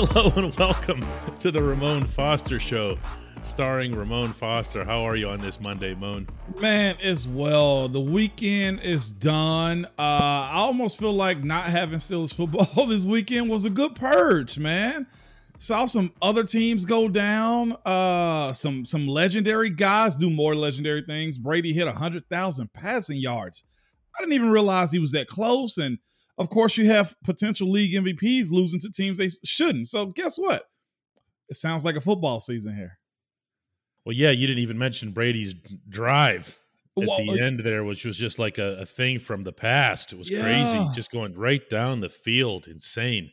Hello and welcome to the Ramon Foster Show, starring Ramon Foster. How are you on this Monday, Moon? Man, as well. The weekend is done. Uh, I almost feel like not having Steelers football this weekend was a good purge, man. Saw some other teams go down. Uh, some some legendary guys do more legendary things. Brady hit hundred thousand passing yards. I didn't even realize he was that close. And of course, you have potential league MVPs losing to teams they shouldn't. So guess what? It sounds like a football season here. Well, yeah, you didn't even mention Brady's drive at Well, the uh, end there, which was just like a, a thing from the past. It was Yeah. crazy, just going right down the field, insane.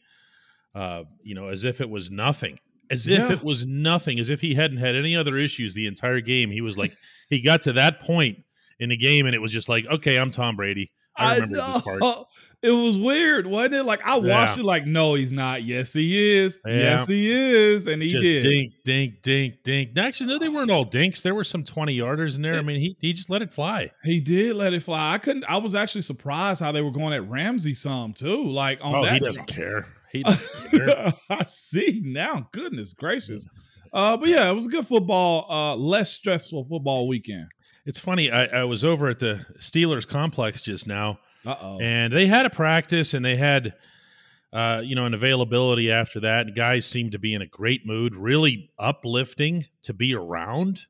Uh, you know, as if it was nothing, as if Yeah. it was nothing, as if he hadn't had any other issues the entire game. He was like, he got to that point in the game, and it was just like, okay, I'm Tom Brady. I remember this part. It was weird, wasn't it? Like I watched Yeah. it, like no, he's not. Yes, he is. Yeah. Yes, he is, and he just did. dink, dink, dink, dink. Actually, no, they weren't all dinks. There were some twenty yarders in there. I mean, he he just let it fly. He did let it fly. I couldn't. I was actually surprised how they were going at Ramsey some too. Like on Oh, that. he doesn't care. He doesn't care. I see now. Goodness gracious. Uh, but yeah, it was a good football, uh, less stressful football weekend. It's funny. I, I was over at the Steelers complex just now, Uh oh. and they had a practice, and they had, uh, you know, an availability after that. And guys seemed to be in a great mood, really uplifting to be around.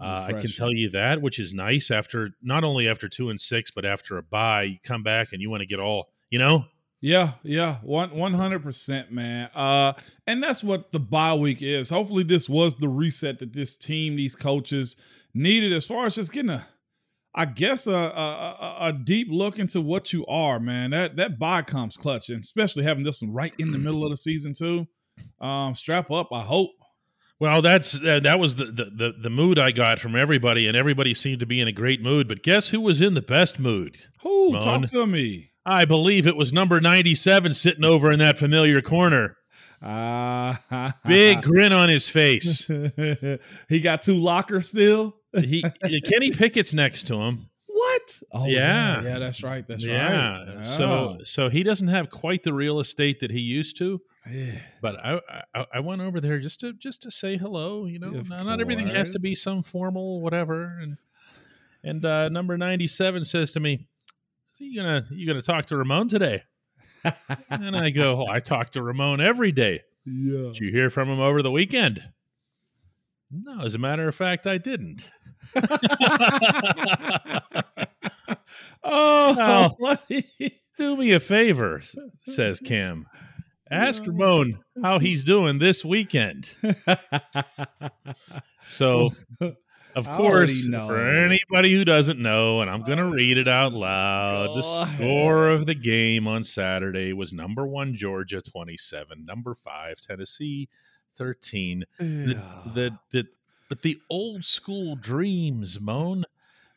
Uh, I can tell you that, which is nice. After not only after two and six, but after a bye, you come back and you want to get all, you know. Yeah, yeah, one one hundred percent, man. Uh, and that's what the bye week is. Hopefully, this was the reset that this team, these coaches needed, as far as just getting a, I guess a a, a- deep look into what you are, man. That that bye comes clutch, and especially having this one right in the middle of the season too. Um, strap up. I hope. Well, that's uh, that was the, the the the mood I got from everybody, and everybody seemed to be in a great mood. But guess who was in the best mood? Who Mon. talk to me? I believe it was number ninety-seven sitting over in that familiar corner. Ah, Big grin on his face. he got two lockers still. He Kenny Pickett's next to him. What? Oh Yeah. yeah, that's right. That's yeah. right. Yeah. So so he doesn't have quite the real estate that he used to. Yeah. But I, I I went over there just to just to say hello. You know, Of not, everything has to be some formal whatever. And and uh, number ninety seven says to me, "You gonna you gonna talk to Ramon today?" and I go, oh, "I talk to Ramon every day. yeah. Did you hear from him over the weekend?" No, as a matter of fact, I didn't. Oh, Do me a favor, says Cam. Ask Ramon how he's doing this weekend. So, of I course, for anybody who doesn't know, and I'm going to read it out loud, the score of the game on Saturday was number one, Georgia 27, number five, Tennessee 13. The, the, the, but the old school dreams, Moan,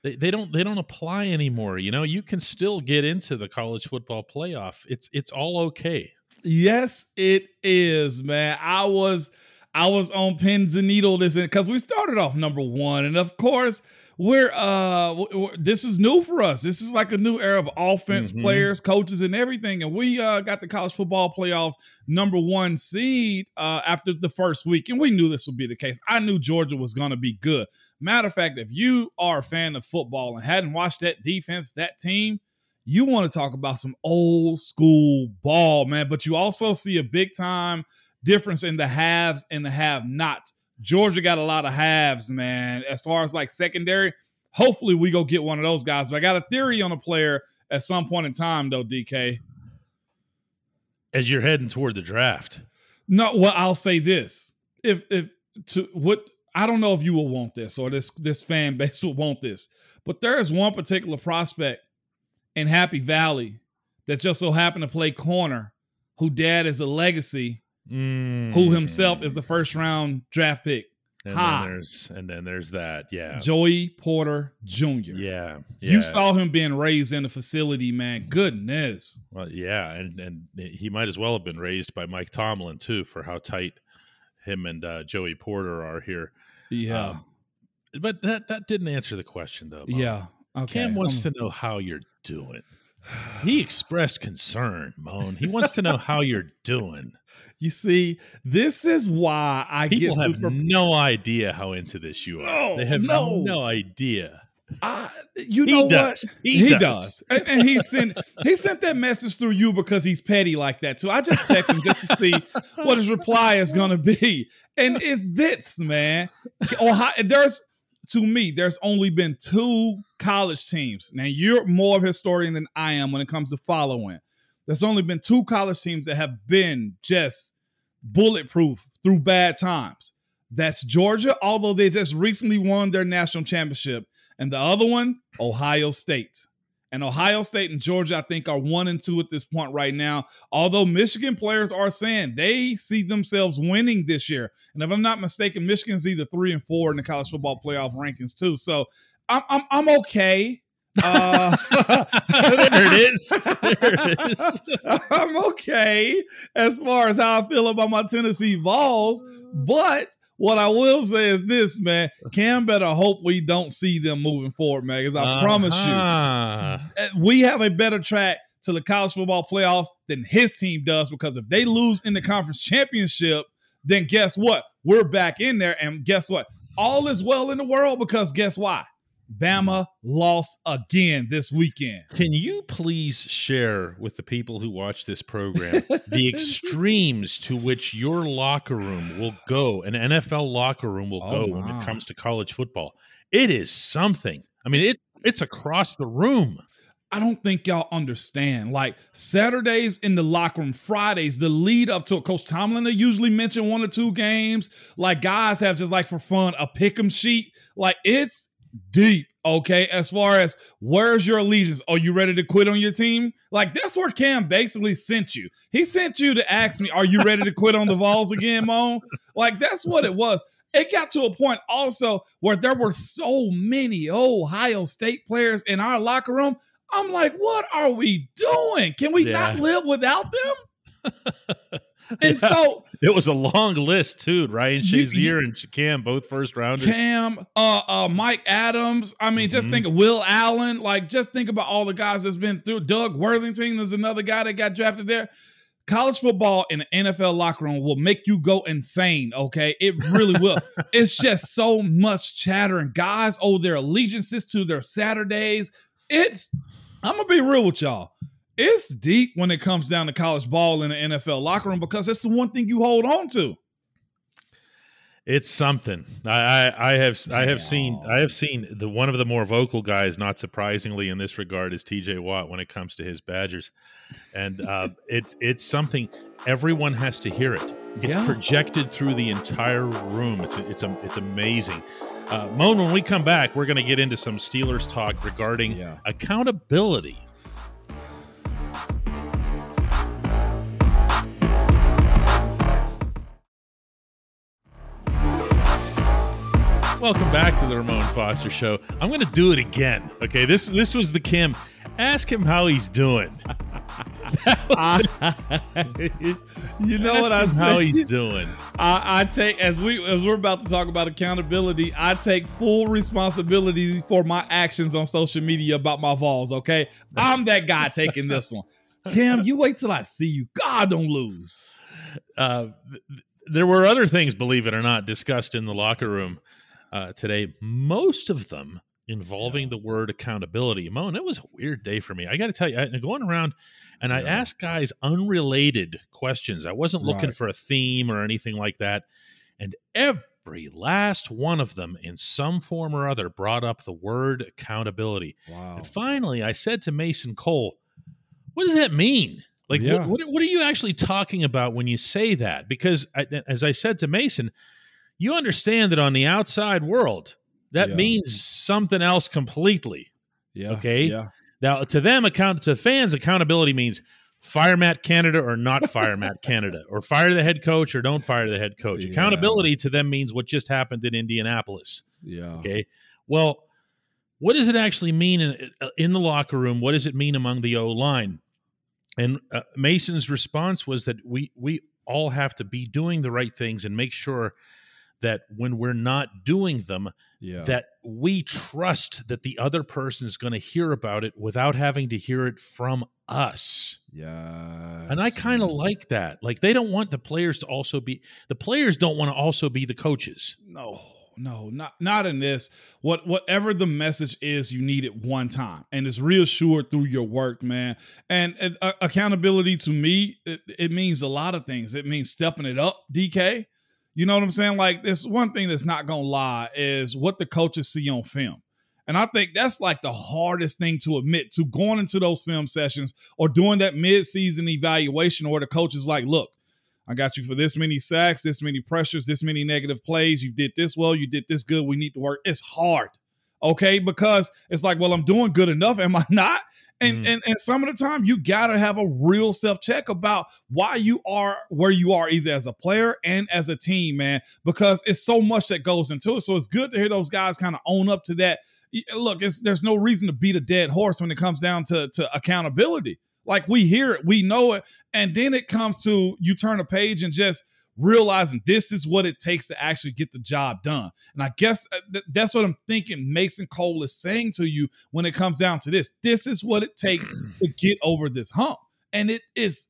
they, they don't they don't apply anymore. You know, you can still get into the college football playoff. It's it's all okay. yes, it is, man. I was I was on pins and needle this because we started off number one, and of course we're uh this is new for us. This is like a new era of offense Mhm. players, coaches, and everything. And we uh got the college football playoff number one seed uh after the first week, and we knew this would be the case. I knew Georgia was gonna be good. Matter of fact, if you are a fan of football and hadn't watched that defense, that team, you want to talk about some old school ball, man. But you also see a big time difference in the haves and the have nots. Georgia got a lot of halves, man. As far as like secondary, hopefully we go get one of those guys. But I got a theory on a player at some point in time, though, DK. As you're heading toward the draft, No, well, I'll say this: if if to what I don't know if you will want this or this this fan base will want this, but there is one particular prospect in Happy Valley that just so happened to play corner, who dad is a legacy, who himself is the first round draft pick, And then there's and then there's that. Yeah. Joey Porter Jr. Yeah. You saw him being raised in a facility, man. Goodness. Well, yeah, and and he might as well have been raised by Mike Tomlin too, for how tight him and uh, Joey Porter are here. Yeah. Um, but that that didn't answer the question though. Mo. yeah. Okay. Cam wants I'm- to know how you're doing. He expressed concern, Moan. He wants to know how you're doing. You see, this is why I People get have super. no idea how into this you are. No, they have no. no idea. I, you He know does. what? He He, does. does, and, and he sent he sent that message through you because he's petty like that So I just text him just to see what his reply is gonna be, and it's this man. Ohio, there's to me, there's only been two college teams. Now you're more of a historian than I am when it comes to following. There's only been two college teams that have been just bulletproof through bad times. That's Georgia, although they just recently won their national championship. And the other one, Ohio State. And Ohio State and Georgia, I think, are one and two at this point right now. Although Michigan players are saying they see themselves winning this year. And if I'm not mistaken, Michigan's either three and four in the college football playoff rankings, too. So I'm I'm, I'm okay. Uh, there it is. There it is. I'm okay as far as how I feel about my Tennessee Vols. But what I will say is this, man. Cam better hope we don't see them moving forward, man. Because I promise you, Uh-huh. uh, we have a better track to the college football playoffs than his team does. Because if they lose in the conference championship, then guess what? We're back in there. And guess what? All is well in the world because guess why? Bama lost again this weekend. Can you please share with the people who watch this program the extremes to which your locker room will go, an NFL locker room will Oh, go when it comes to college football? It is something. I mean, it it's across the room. I don't think y'all understand. Like Saturdays in the locker room, Fridays, the lead up to it. Coach Tomlin they usually mention one or two games. Like guys have just like for fun a pick 'em sheet. Like it's deep. Okay, as far as where's your allegiance? Are you ready to quit on your team? Like that's where Cam basically sent you. He sent you to ask me, "Are you ready to quit on the Vols again, Mo?" Like that's what it was. It got to a point also where there were so many Ohio State players in our locker room. I'm like, what are we doing? Can we not live without them? And Yeah. so It was a long list too. Ryan Shazier and Cam, both first rounders. Cam, uh, uh, Mike Adams. I mean, just Mhm. think of Will Allen. Like, just think about all the guys that's been through. Doug Worthington is another guy that got drafted there. College football in the NFL locker room will make you go insane. Okay, it really will. it's just so much chatter, and guys owe their allegiances to their Saturdays. It's. I'm gonna be real with y'all. It's deep when it comes down to college ball in the NFL locker room because it's the one thing you hold on to. It's something. I, I, I have I have seen I have seen the one of the more vocal guys, not surprisingly in this regard, is T.J. Watt when it comes to his Badgers, and uh, it's it's something everyone has to hear it. It's Yeah. projected through the entire room. It's it's a, it's amazing. Uh, Moan, when we come back, we're going to get into some Steelers talk regarding Yeah. accountability. Welcome back to the Ramon Foster Show. I'm going to do it again. Okay, this this was the Kim. Ask him how he's doing. you know Ask what I say? How he's doing? I, I take as we as we're about to talk about accountability. I take full responsibility for my actions on social media about my Vols. Okay, I'm that guy taking this one. Kim, you wait till I see you. God, don't lose. Uh, th- th- there were other things, believe it or not, discussed in the locker room uh, today. Most of them involving the word accountability. Moan, it was a weird day for me. I got to tell you, I, going around and I Yeah. asked guys unrelated questions. I wasn't looking Right. for a theme or anything like that. And every last one of them, in some form or other, brought up the word accountability. Wow. And finally, I said to Mason Cole, "What does that mean? Like, Yeah. what, what, what are you actually talking about when you say that?" Because, I, as I said to Mason, you understand that on the outside world, that Yeah. means something else completely. Yeah. Okay. Yeah. Now, to them, account to fans, accountability means fire Matt Canada or not fire Matt Canada, or fire the head coach or don't fire the head coach. Yeah. Accountability to them means what just happened in Indianapolis. Yeah. Okay. Well, what does it actually mean in, in the locker room? What does it mean among the O line? And uh, Mason's response was that we we all have to be doing the right things and make sure that when we're not doing them, Yeah. that we trust that the other person is going to hear about it without having to hear it from us. yeah. And I kind of like that. Like they don't want the players to also be the players don't want to also be the coaches. No, no, not not in this. What whatever the message is, you need it one time, and it's reassured through your work, man. And, and, uh, accountability to me, it, it means a lot of things. It means stepping it up, DK. You know what I'm saying? Like this one thing that's not gonna lie is what the coaches see on film. And I think that's like the hardest thing to admit to going into those film sessions or doing that mid-season evaluation where the coach is like, look, I got you for this many sacks, this many pressures, this many negative plays. You did this well, you did this good. We need to work. It's hard. Okay, because it's like, well, I'm doing good enough. Am I not? And Mm. and and some of the time you gotta have a real self-check about why you are where you are, either as a player and as a team, man, because it's so much that goes into it. So it's good to hear those guys kind of own up to that. Look, it's there's no reason to beat a dead horse when it comes down to, to accountability. Like we hear it, we know it, and then it comes to you turn a page and just realizing this is what it takes to actually get the job done. And I guess uh, that's what I'm thinking Mason Cole is saying to you when it comes down to this. This is what it takes to get over this hump. And it is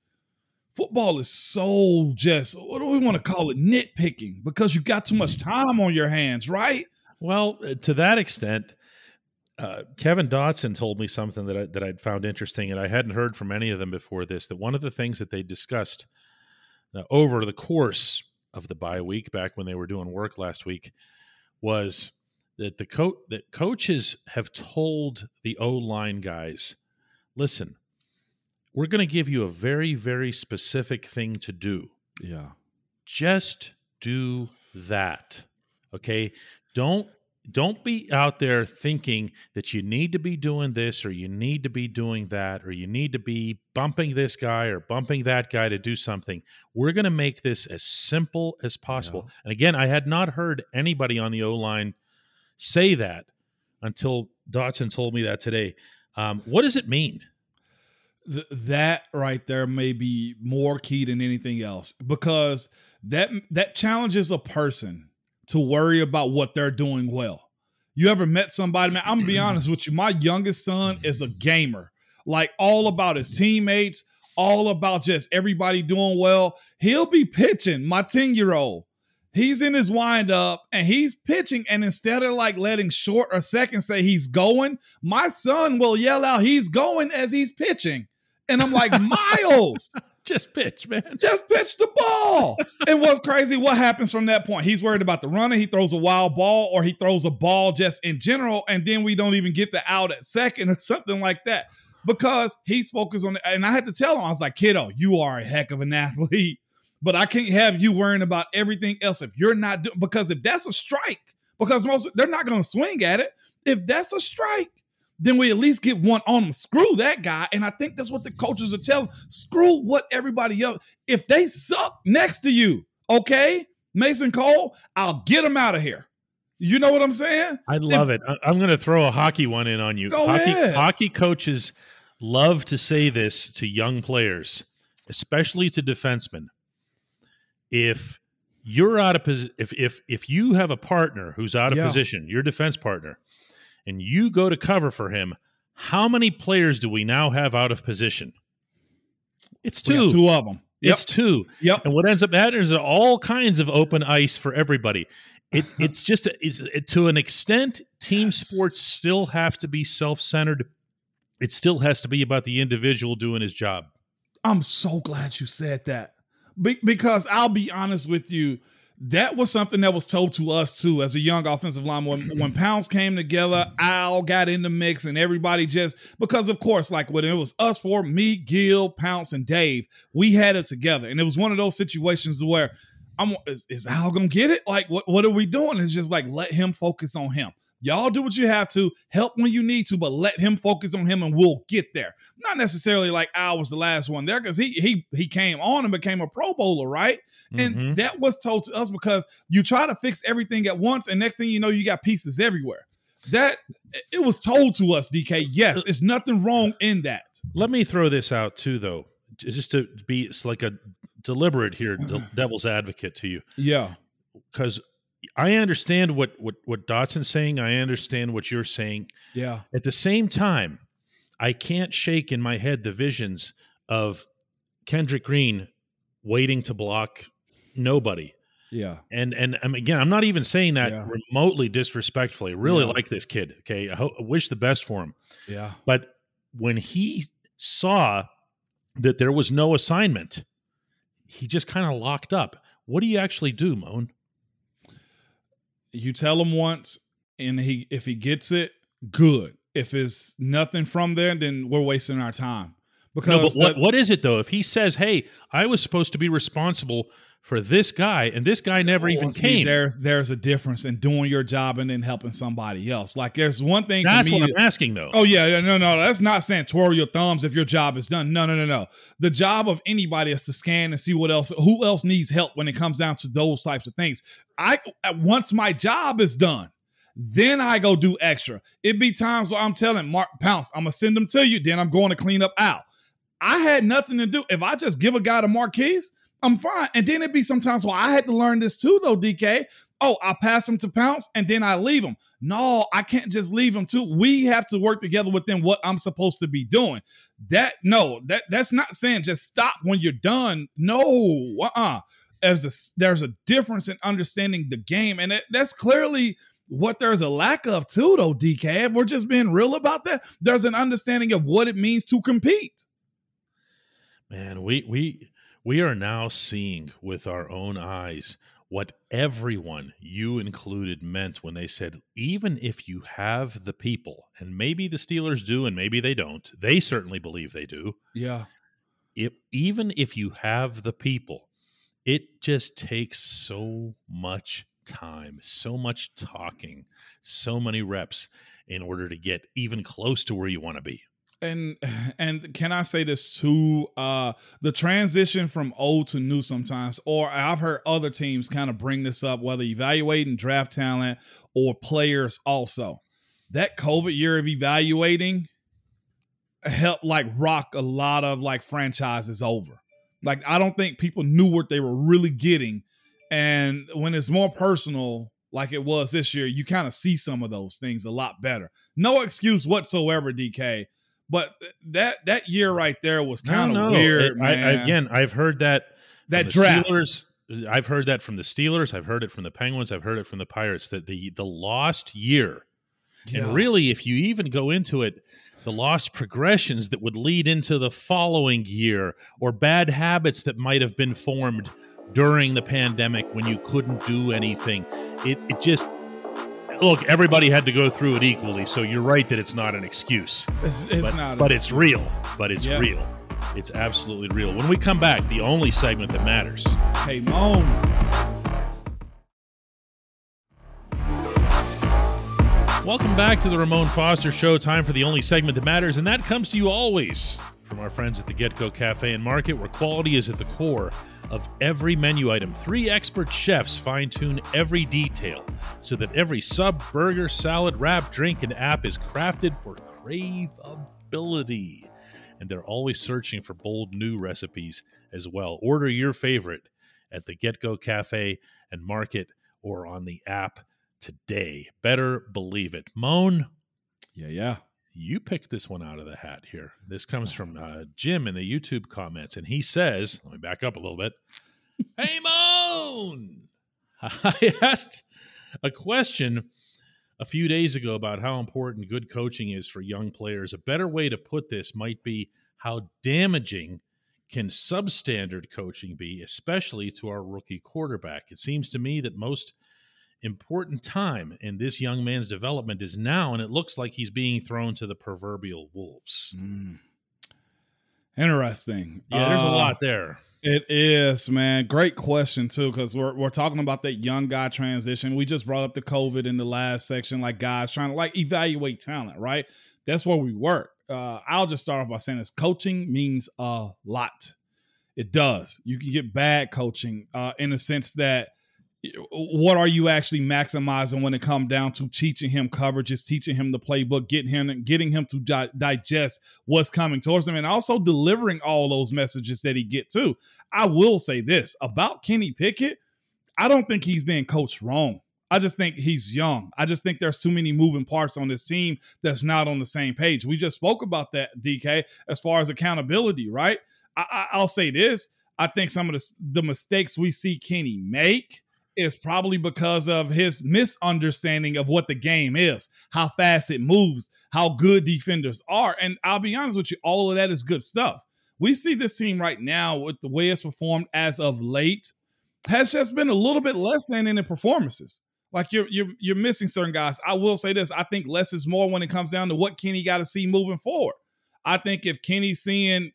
football is so just what do we want to call it nitpicking because you got too much time on your hands, right? Well, uh, to that extent, uh, Kevin Dotson told me something that I, that I'd found interesting, and I hadn't heard from any of them before this. That one of the things that they discussed uh, over the course of the bye week, back when they were doing work last week, was that the coach that coaches have told the O line guys, listen, we're going to give you a very very specific thing to do Yeah. just do that okay don't don't be out there thinking that you need to be doing this or you need to be doing that or you need to be bumping this guy or bumping that guy to do something. We're going to make this as simple as possible. And again i had not heard anybody on the o line say that until dotson told me that today. Um, what does it mean? Th- that right there may be more key than anything else because that that challenges a person to worry about what they're doing well. You ever met somebody, man? I'm gonna be mm-hmm. honest with you. My youngest son is a mm-hmm. gamer, like all about his teammates, all about just everybody doing well. He'll be pitching. My 10 year old, he's in his windup and he's pitching. And instead of like letting short or second say he's going, my son will yell out, he's going as he's pitching. And I'm like, Miles, just pitch man just pitch the ball. and what's crazy, what happens from that point? He's worried about the runner. He throws a wild ball or he throws a ball just in general. And then we don't even get the out at second or something like that because he's focused on it. And I had to tell him, I was like, kiddo, you are a heck of an athlete, but I can't have you worrying about everything else if you're not doing, because if that's a strike, because most, they're not going to swing at it. If that's a strike, then we at least get one on them. Screw that guy. And I think that's what the coaches are telling. Screw what everybody else. If they suck next to you, okay, Mason Cole, I'll get them out of here. You know what I'm saying? I love it. I- I'm going to throw a hockey one in on you. Go hockey, ahead. hockey coaches love to say this to young players, especially to defensemen. If you're out of position, if if if you have a partner who's out of Yeah. position, your defense partner, and you go to cover for him, how many players do we now have out of position? It's two. two of them. Yep. It's two. Yep. And what ends up happening is all kinds of open ice for everybody. It, it's just a, it's, it, to an extent, team Yes. sports still have to be self centered. It still has to be about the individual doing his job. I'm so glad you said that. Be- because I'll be honest with you, that was something that was told to us too as a young offensive line. When when pounds came together, Al got in the mix, and everybody just because of course, like when it was us for me, Gil, Pounce, and Dave, we had it together, and it was one of those situations where I'm is, is Al gonna get it? Like what what are we doing? It's just like let him focus on him. Y'all do what you have to, help when you need to, but let him focus on him and we'll get there. Not necessarily like Al was the last one there because he he he came on and became a pro bowler, right? And Mhm. that was told to us because you try to fix everything at once, and next thing you know, you got pieces everywhere. That it was told to us, DK. Yes, there's nothing wrong in that. Let me throw this out too, though, just to be it's like a deliberate here, de- devil's advocate to you, Yeah. because I understand what what what Dotson's saying. I understand what you're saying. Yeah. At the same time, I can't shake in my head the visions of Kendrick Green waiting to block nobody. Yeah. And and um, again, I'm not even saying that Yeah. remotely disrespectfully. I really Yeah. like this kid. Okay, I, ho- I wish the best for him. Yeah. But when he saw that there was no assignment, he just kind of locked up. What do you actually do, Moan? You tell him once, and he if he gets it, good. If it's nothing from there, then we're wasting our time. No, Because but what, that- what is it though? If he says, "Hey, I was supposed to be responsible for this guy, and this guy never oh, even see, came," There's there's a difference in doing your job and then helping somebody else. Like there's one thing. that's me what I'm asking though. Oh yeah, yeah, no, no, that's not saying twirl your thumbs if your job is done. No, no, no, no. The job of anybody is to scan and see what else, who else needs help when it comes down to those types of things. I once my job is done, then I go do extra. It be times where I'm telling Mark Pounce, I'm gonna send them to you. Then I'm going to clean up out. I had nothing to do. If I just give a guy the marquees, I'm fine. And then it'd be sometimes where I had to learn this too, though, DK. Oh, I pass him to Pounce and then I leave him. No, I can't just leave him too. We have to work together within what I'm supposed to be doing. That no, that that's not saying just stop when you're done. No, uh-uh. There's a there's a difference in understanding the game, and it, that's clearly what there's a lack of too, though. DK, if we're just being real about that. There's an understanding of what it means to compete. Man, we we we are now seeing with our own eyes what everyone, you included, meant when they said, even if you have the people, and maybe the Steelers do, and maybe they don't, they certainly believe they do. Yeah, If even if you have the people, it just takes so much time, so much talking, so many reps in order to get even close to where you want to be. And and can I say this too? Uh, the transition from old to new sometimes, or I've heard other teams kind of bring this up, whether evaluating draft talent or players. Also, that COVID year of evaluating helped like rock a lot of like franchises over. Like I don't think people knew what they were really getting, and when it's more personal. Like it was this year, you kind of see some of those things a lot better. No excuse whatsoever, DK. But that that year right there was kind of weird, I- I- man. again, I've heard that that draft. Steelers. I've heard that from the Steelers. I've heard it from the Penguins. I've heard it from the Pirates. That the the lost year, Yeah. and really, if you even go into it, the lost progressions that would lead into the following year, or bad habits that might have been formed during the pandemic when you couldn't do anything. It it just look. Everybody had to go through it equally. So you're right that it's not an excuse It's, it's but, not, but it's real. But it's Yeah. real. It's absolutely real. When we come back, the only segment that matters. Hey, Moan. Welcome back to the Ramon Foster Show. Time for the only segment that matters, and that comes to you always from our friends at the Get Go Cafe and Market, where quality is at the core of every menu item. Three expert chefs fine tune every detail so that every sub, burger, salad, wrap, drink, and app is crafted for craveability. And they're always searching for bold new recipes as well. Order your favorite at the Get Go Cafe and Market or on the app today. Better believe it. Moan, Yeah, yeah. You picked this one out of the hat here. This comes from uh, Jim in the YouTube comments, and he says, let me back up a little bit. hey, Moan! I asked a question a few days ago about how important good coaching is for young players. A better way to put this might be how damaging can substandard coaching be, especially to our rookie quarterback. It seems to me that most important time in this young man's development is now, and it looks like he's being thrown to the proverbial wolves. Mm. Interesting. Yeah, there's a Uh, lot there. It is, man. Great question too, because we're we're talking about that young guy transition. We just brought up the COVID in the last section, like guys trying to like evaluate talent, right? That's where we work. Uh, I'll just start off by saying this: coaching means a lot. It does. You can get bad coaching uh, in the sense that what are you actually maximizing when it comes down to teaching him coverages, teaching him the playbook, getting him getting him to di- digest what's coming towards him, and also delivering all those messages that he get too. I will say this about Kenny Pickett. I don't think he's being coached wrong. I just think he's young. I just think there's too many moving parts on this team that's not on the same page. We just spoke about that, DK, as far as accountability, right? I, will say this. I think some of the, the mistakes we see Kenny make is probably because of his misunderstanding of what the game is, how fast it moves, how good defenders are. And I'll be honest with you, all of that is good stuff. We see this team right now with the way it's performed as of late has just been a little bit less than in the performances. Like you're you're you're missing certain guys. I will say this: I think less is more when it comes down to what Kenny got to see moving forward. I think if Kenny's seeing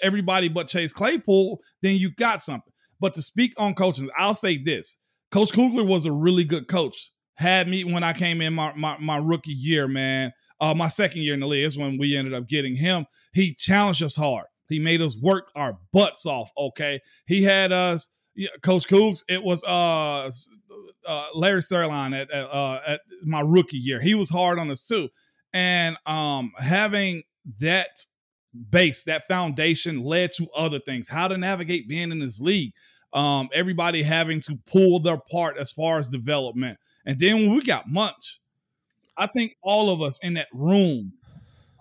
everybody but Chase Claypool, then you got something. But to speak on coaching, I'll say this: Coach Kugler was a really good coach. Had me when I came in my my, my rookie year, man. Uh, my second year in the league is when we ended up getting him. He challenged us hard. He made us work our butts off. Okay, he had us. Coach Coogs, it was uh, uh Larry Zierlein at at, uh, at my rookie year. He was hard on us too, and um having that base, that foundation led to other things. How to navigate being in this league. Um, everybody having to pull their part as far as development. And then when we got Munch, I think all of us in that room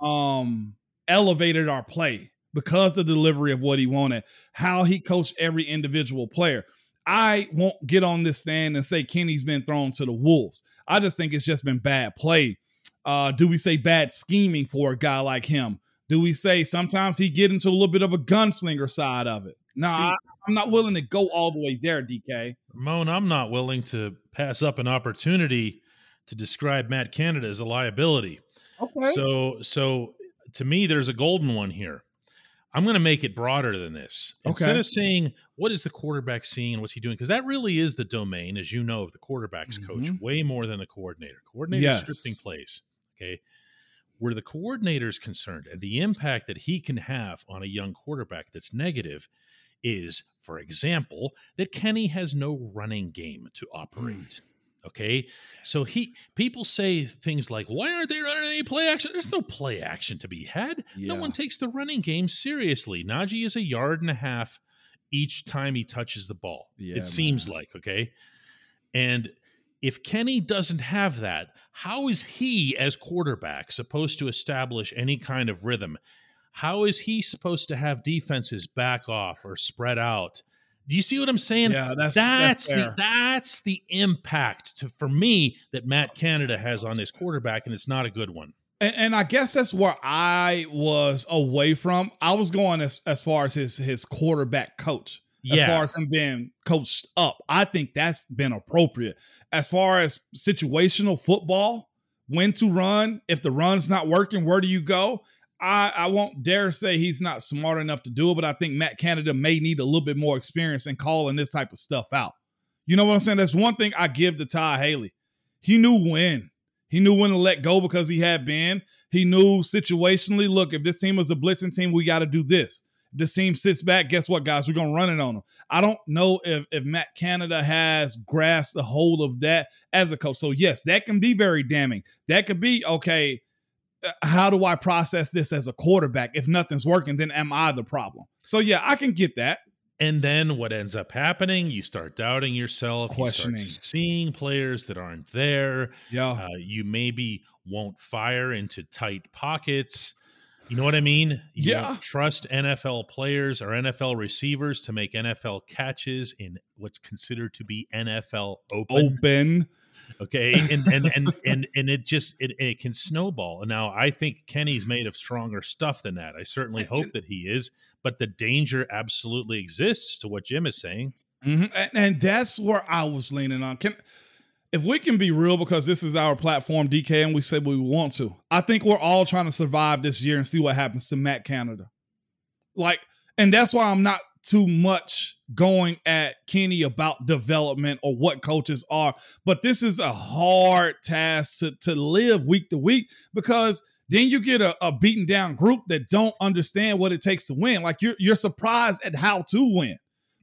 um elevated our play because the delivery of what he wanted, how he coached every individual player. I won't get on this stand and say Kenny's been thrown to the wolves. I just think it's just been bad play. Uh, do we say bad scheming for a guy like him? Do we say sometimes he get into a little bit of a gunslinger side of it? No, nah, I'm not willing to go all the way there, DK. Ramon, I'm not willing to pass up an opportunity to describe Matt Canada as a liability. Okay. So, so to me, there's a golden one here. I'm going to make it broader than this. Okay. Instead of saying what is the quarterback seeing and what's he doing, because that really is the domain, as you know, of the quarterback's mm-hmm. coach, way more than the coordinator. Coordinator yes. scripting plays. Okay. Where the coordinator is concerned and the impact that he can have on a young quarterback that's negative is, for example, that Kenny has no running game to operate. Mm. Okay. So he people say things like, why aren't they running any play action? There's no play action to be had. Yeah. No one takes the running game seriously. Najee is a yard and a half each time he touches the ball. Yeah, it seems like, okay. And if Kenny doesn't have that, how is he as quarterback supposed to establish any kind of rhythm? How is he supposed to have defenses back off or spread out? Do you see what I'm saying? Yeah, that's that's, that's the that's the impact to, for me that Matt Canada has on his quarterback, and it's not a good one. And, and, I guess that's where I was away from. I was going as as far as his his quarterback coach, yeah. as far as him being coached up. I think that's been appropriate. As far as situational football, when to run, if the run's not working, where do you go? I, I won't dare say he's not smart enough to do it, but I think Matt Canada may need a little bit more experience in calling this type of stuff out. You know what I'm saying? That's one thing I give to Todd Haley. He knew when. He knew when to let go because he had been. He knew situationally, look, if this team is a blitzing team, we got to do this. If this team sits back, guess what, guys? We're going to run it on them. I don't know if, if Matt Canada has grasped the hold of that as a coach. So, yes, that can be very damning. That could be, okay, how do I process this as a quarterback? If nothing's working, then am I the problem? So yeah, I can get that. And then what ends up happening? You start doubting yourself. Questioning. You start seeing players that aren't there. Yeah. Uh, you maybe won't fire into tight pockets. You know what I mean? You yeah. trust NFL players or NFL receivers to make NFL catches in what's considered to be NFL open. Open okay and and and and, and it just it, it can snowball. Now i think kenny's made of stronger stuff than that. I certainly hope that he is but the danger absolutely exists to what jim is saying. Mm-hmm. and, and, that's where i was leaning on. Can if we can be real because this is our platform dk and we say we want to i think we're all trying to survive this year and see what happens to matt canada. Like and that's why i'm not too much going at Kenny about development or what coaches are. But this is a hard task to, to live week to week because then you get a, a beaten down group that don't understand what it takes to win. Like you're you're surprised at how to win.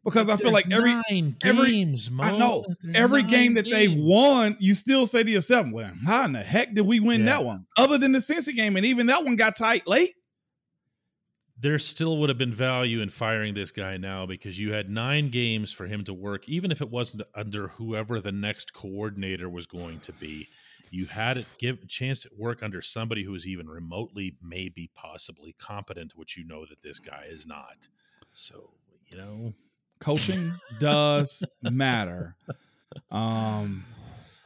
Because I feel like every every games, I know There's every game that games. they've won, you still say to yourself, "Well, how in the heck did we win yeah. that one?" Other than the Cincy game, and even that one got tight late there still would have been value in firing this guy now because you had nine games for him to work, even if it wasn't under whoever the next coordinator was going to be. You had it give a chance at work under somebody who is even remotely, maybe possibly competent, which you know that this guy is not. So, you know, coaching does matter. Um,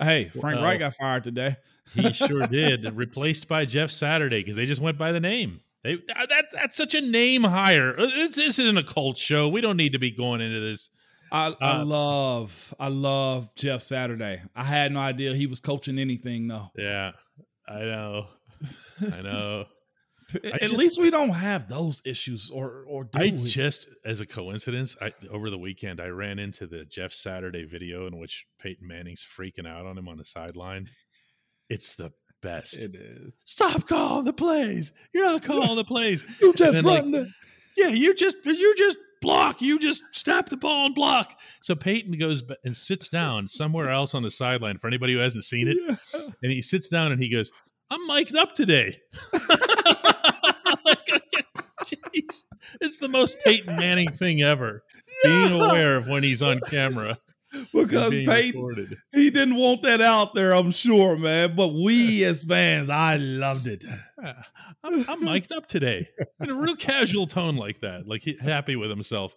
hey, Frank well, Reich got fired today. he sure did, replaced by Jeff Saturday because they just went by the name. They, that's that's such a name hire. Uh, this, this isn't a cult show. We don't need to be going into this. I, I uh, love I love Jeff Saturday. I had no idea he was coaching anything though. Yeah, I know. I know. At just, least we don't have those issues, or or I we? just, as a coincidence, I over the weekend I ran into the Jeff Saturday video in which Peyton Manning's freaking out on him on the sideline. It's the best. It is. Stop calling the plays. You're not calling the plays. you just run like, the. Yeah, you just you just block. You just snap the ball and block. So Peyton goes and sits down somewhere else on the sideline for anybody who hasn't seen it. Yeah. And he sits down and he goes, "I'm mic'd up today." Jeez, it's the most Peyton Manning thing ever. Yeah. Being aware of when he's on camera because Peyton he didn't want that out there, I'm sure, man. But we as fans, I loved it. I'm, I'm mic'd up today in a real casual tone like that, like he, happy with himself.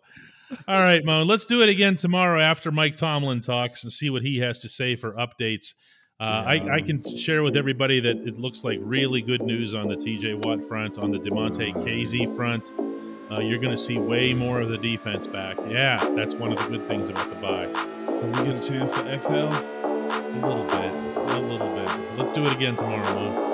All right, Mo, let's do it again tomorrow after Mike Tomlin talks and see what he has to say for updates. Uh, yeah. I, I, can share with everybody that it looks like really good news on the TJ Watt front, on the Damontae Kazee front uh, you're going to see way more of the defense back. Yeah, that's one of the good things about the bye. So we get a chance to exhale a little bit, a little bit. Let's do it again tomorrow, man.